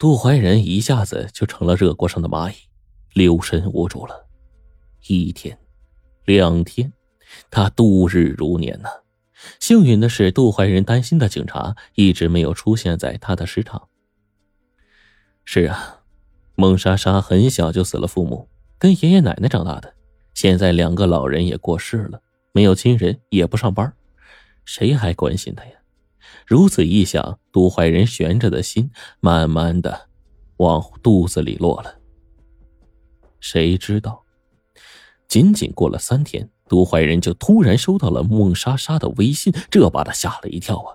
杜怀仁一下子就成了热锅上的蚂蚁，留神无主了。一天，两天，他度日如年呢。幸运的是，杜怀仁担心的警察一直没有出现在他的市场。是啊，孟莎莎很小就死了父母，跟爷爷奶奶长大的，现在两个老人也过世了，没有亲人，也不上班，谁还关心他呀？如此一想，杜怀仁悬着的心慢慢的往肚子里落了。谁知道，仅仅过了三天。杜怀仁就突然收到了孟莎莎的微信，这把他吓了一跳啊！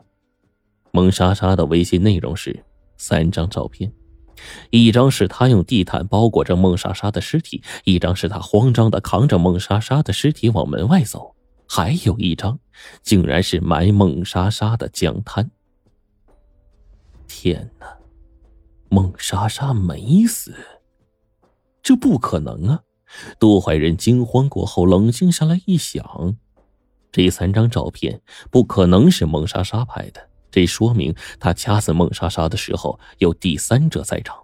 孟莎莎的微信内容是三张照片，一张是他用地毯包裹着孟莎莎的尸体，一张是他慌张的扛着孟莎莎的尸体往门外走，还有一张竟然是埋孟莎莎的江滩。天哪，孟莎莎没死？这不可能啊！杜怀仁惊慌过后冷静下来一想，这三张照片不可能是孟莎莎拍的，这说明他掐死孟莎莎的时候有第三者在场。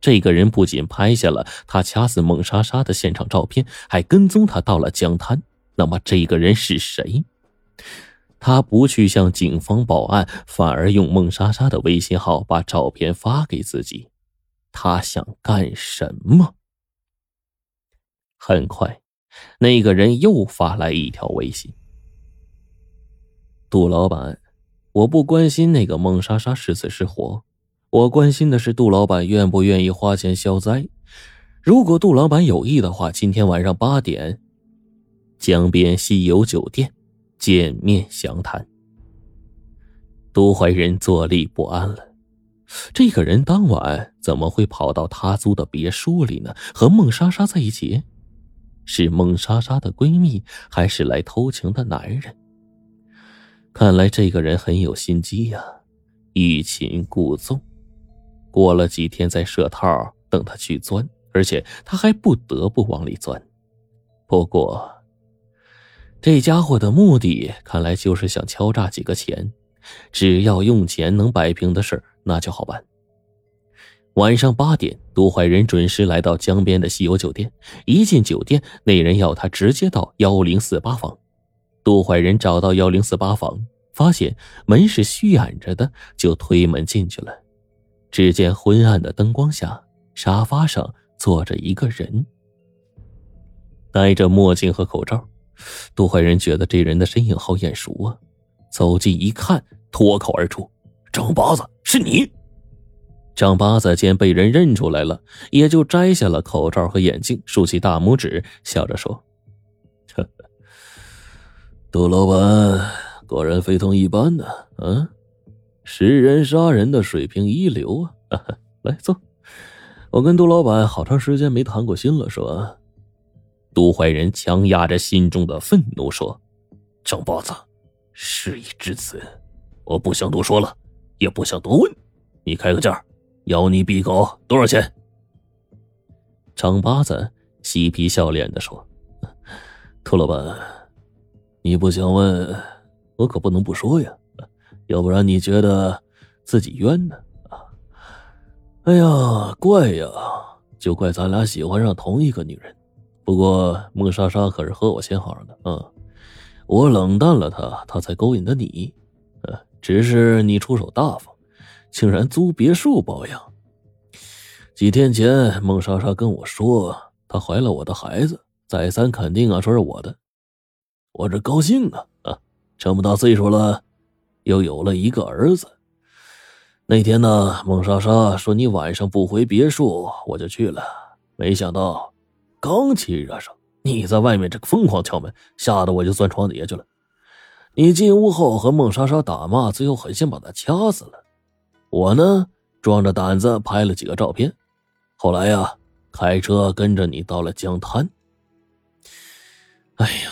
这个人不仅拍下了他掐死孟莎莎的现场照片，还跟踪他到了江滩。那么这个人是谁？他不去向警方报案，反而用孟莎莎的微信号把照片发给自己，他想干什么？很快，那个人又发来一条微信：“杜老板，我不关心那个孟莎莎是死是活，我关心的是杜老板愿不愿意花钱消灾。如果杜老板有意的话，今天晚上八点，江边西游酒店见面详谈。”杜怀仁坐立不安了，这个人当晚怎么会跑到他租的别墅里呢？和孟莎莎在一起？是孟莎莎的闺蜜，还是来偷情的男人？看来这个人很有心机呀，欲擒故纵。过了几天再设套，等他去钻，而且他还不得不往里钻。不过，这家伙的目的看来就是想敲诈几个钱，只要用钱能摆平的事那就好办。晚上八点，杜怀仁准时来到江边的西游酒店。一进酒店，那人要他直接到幺零四八房。杜怀仁找到幺零四八房，发现门是虚掩着的，就推门进去了。只见昏暗的灯光下，沙发上坐着一个人，戴着墨镜和口罩。杜怀仁觉得这人的身影好眼熟啊，走近一看，脱口而出：“张八子，是你！”张八子见被人认出来了，也就摘下了口罩和眼镜，竖起大拇指，笑着说：“杜老板果然非同一般呢，嗯，识人杀人的水平一流啊！来坐，我跟杜老板好长时间没谈过心了，是吧？”杜怀仁强压着心中的愤怒说：“张八子，事已至此，我不想多说了，也不想多问，你开个价。”要你闭口多少钱？张八子嬉皮笑脸的说：“兔老板，你不想问，我可不能不说呀，要不然你觉得自己冤呢？啊？哎呀，怪呀，就怪咱俩喜欢上同一个女人。不过孟莎莎可是和我先好的啊，我冷淡了她，她才勾引的你。呃，只是你出手大方。”竟然租别墅包养。几天前，孟莎莎跟我说，她怀了我的孩子，再三肯定啊，说是我的。我这高兴啊啊！这么大岁数了，又有了一个儿子。那天呢，孟莎莎说你晚上不回别墅，我就去了。没想到，刚气热上，你在外面这个疯狂敲门，吓得我就钻床底下去了。你进屋后和孟莎莎打骂，最后狠心把她掐死了。我呢，壮着胆子拍了几个照片，后来呀，开车跟着你到了江滩。哎呀，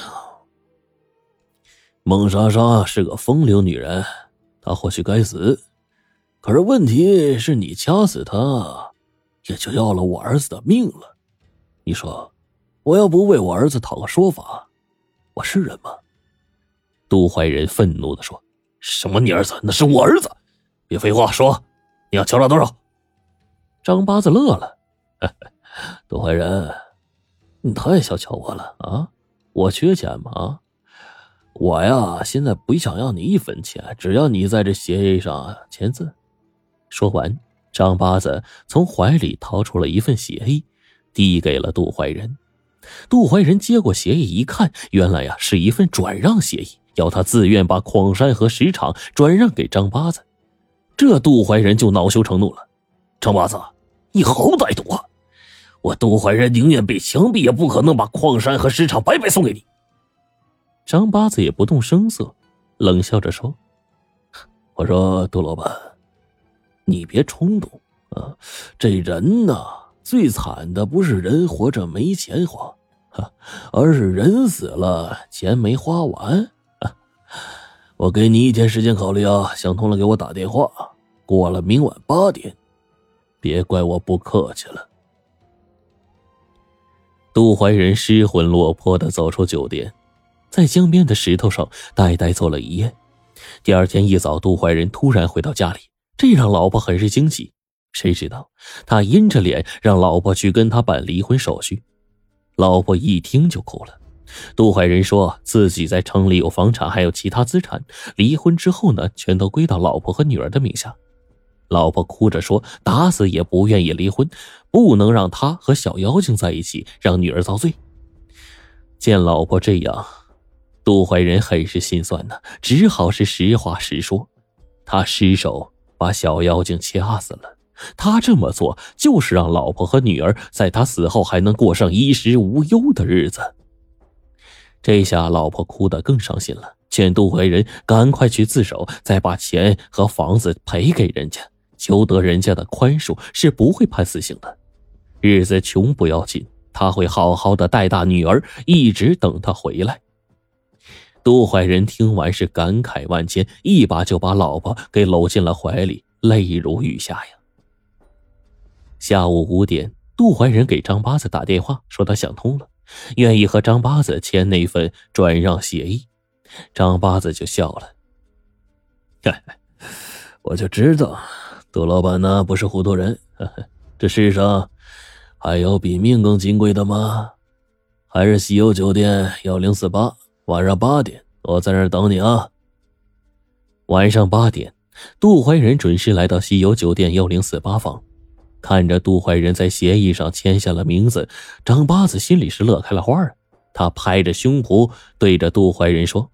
孟莎莎是个风流女人，她或许该死，可是问题是你掐死她，也就要了我儿子的命了。你说，我要不为我儿子讨个说法，我是人吗？杜怀仁愤怒的说：“什么？你儿子？那是我儿子！”别废话，说，你要敲诈多少？张八子乐了：“ 杜怀仁，你太小瞧我了啊！我缺钱吗？啊我呀，现在不想要你一分钱，只要你在这协议上签字。”说完，张八子从怀里掏出了一份协议，递给了杜怀仁。杜怀仁接过协议一看，原来呀是一份转让协议，要他自愿把矿山和石场转让给张八子。这杜怀仁就恼羞成怒了：“张八子，你好歹毒啊！我杜怀仁宁愿被枪毙，也不可能把矿山和石场白白送给你。”张八子也不动声色，冷笑着说：“我说杜老板，你别冲动啊，这人呐。”最惨的不是人活着没钱花，而是人死了钱没花完。我给你一天时间考虑啊，想通了给我打电话。过了明晚八点，别怪我不客气了。杜怀仁失魂落魄的走出酒店，在江边的石头上呆呆坐了一夜。第二天一早，杜怀仁突然回到家里，这让老婆很是惊喜。谁知道他阴着脸让老婆去跟他办离婚手续，老婆一听就哭了。杜怀仁说自己在城里有房产，还有其他资产，离婚之后呢，全都归到老婆和女儿的名下。老婆哭着说，打死也不愿意离婚，不能让他和小妖精在一起，让女儿遭罪。见老婆这样，杜怀仁很是心酸呢，只好是实话实说，他失手把小妖精掐死了。他这么做就是让老婆和女儿在他死后还能过上衣食无忧的日子。这下老婆哭得更伤心了，劝杜怀仁赶快去自首，再把钱和房子赔给人家，求得人家的宽恕，是不会判死刑的。日子穷不要紧，他会好好的带大女儿，一直等他回来。杜怀仁听完是感慨万千，一把就把老婆给搂进了怀里，泪如雨下呀。下午五点，杜怀仁给张八子打电话，说他想通了，愿意和张八子签那份转让协议。张八子就笑了：“ 我就知道，杜老板呢不是糊涂人。这世上还有比命更金贵的吗？还是西游酒店幺零四八，晚上八点，我在那儿等你啊。”晚上八点，杜怀仁准时来到西游酒店幺零四八房。看着杜怀仁在协议上签下了名字，张八子心里是乐开了花儿。他拍着胸脯对着杜怀仁说：“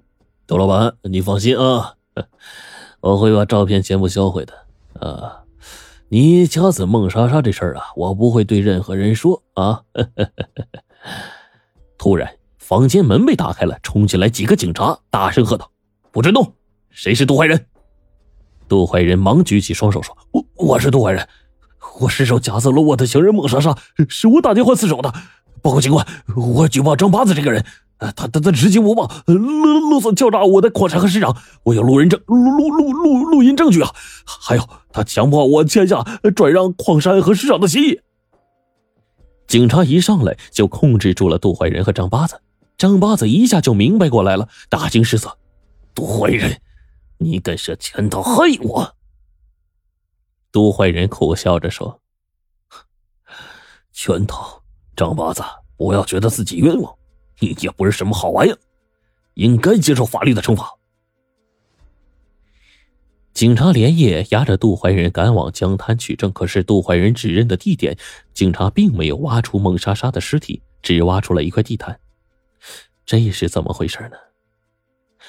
杜老板，你放心啊，我会把照片全部销毁的。啊，你掐死孟莎莎这事儿啊，我不会对任何人说啊。”突然，房间门被打开了，冲进来几个警察，大声喝道：“不准动！谁是杜怀仁？”杜怀仁忙举起双手说：“我我是杜怀仁。”我失手夹死了我的情人孟莎莎，是我打电话自首的。报告警官，我举报张八子这个人，他他他直接无报，勒勒索敲诈我的矿产和市场，我有录人证、录录录录录音证据啊！还有，他强迫我签下转让矿山和市场的协议。警察一上来就控制住了杜怀仁和张八子，张八子一下就明白过来了，大惊失色：“杜怀仁，你敢设圈套害我？”杜怀仁苦笑着说：“拳头，张八子，不要觉得自己冤枉，你也不是什么好玩意儿，应该接受法律的惩罚。”警察连夜押着杜怀仁赶往江滩取证，可是杜怀仁指认的地点，警察并没有挖出孟莎莎的尸体，只挖出了一块地毯，这是怎么回事呢？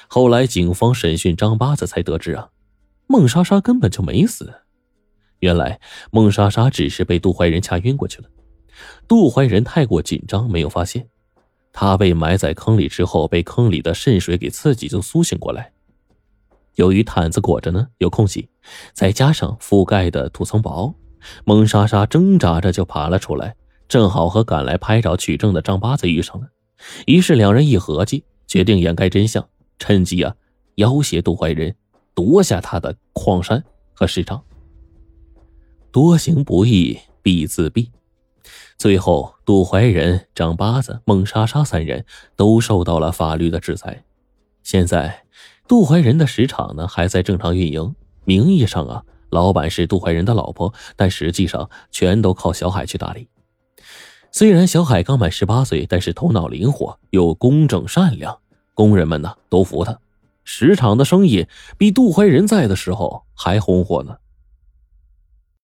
后来警方审讯张八子才得知啊，孟莎莎根本就没死。原来孟莎莎只是被杜怀仁掐晕过去了，杜怀仁太过紧张，没有发现，他被埋在坑里之后，被坑里的渗水给刺激，就苏醒过来。由于毯子裹着呢，有空隙，再加上覆盖的土层薄，孟莎莎挣扎着就爬了出来，正好和赶来拍照取证的张八子遇上了。于是两人一合计，决定掩盖真相，趁机啊要挟杜怀仁，夺下他的矿山和市场。多行不义必自毙。最后，杜怀仁、张八子、孟莎莎三人都受到了法律的制裁。现在，杜怀仁的石场呢还在正常运营，名义上啊老板是杜怀仁的老婆，但实际上全都靠小海去打理。虽然小海刚满十八岁，但是头脑灵活又公正善良，工人们呢都服他。石场的生意比杜怀仁在的时候还红火呢。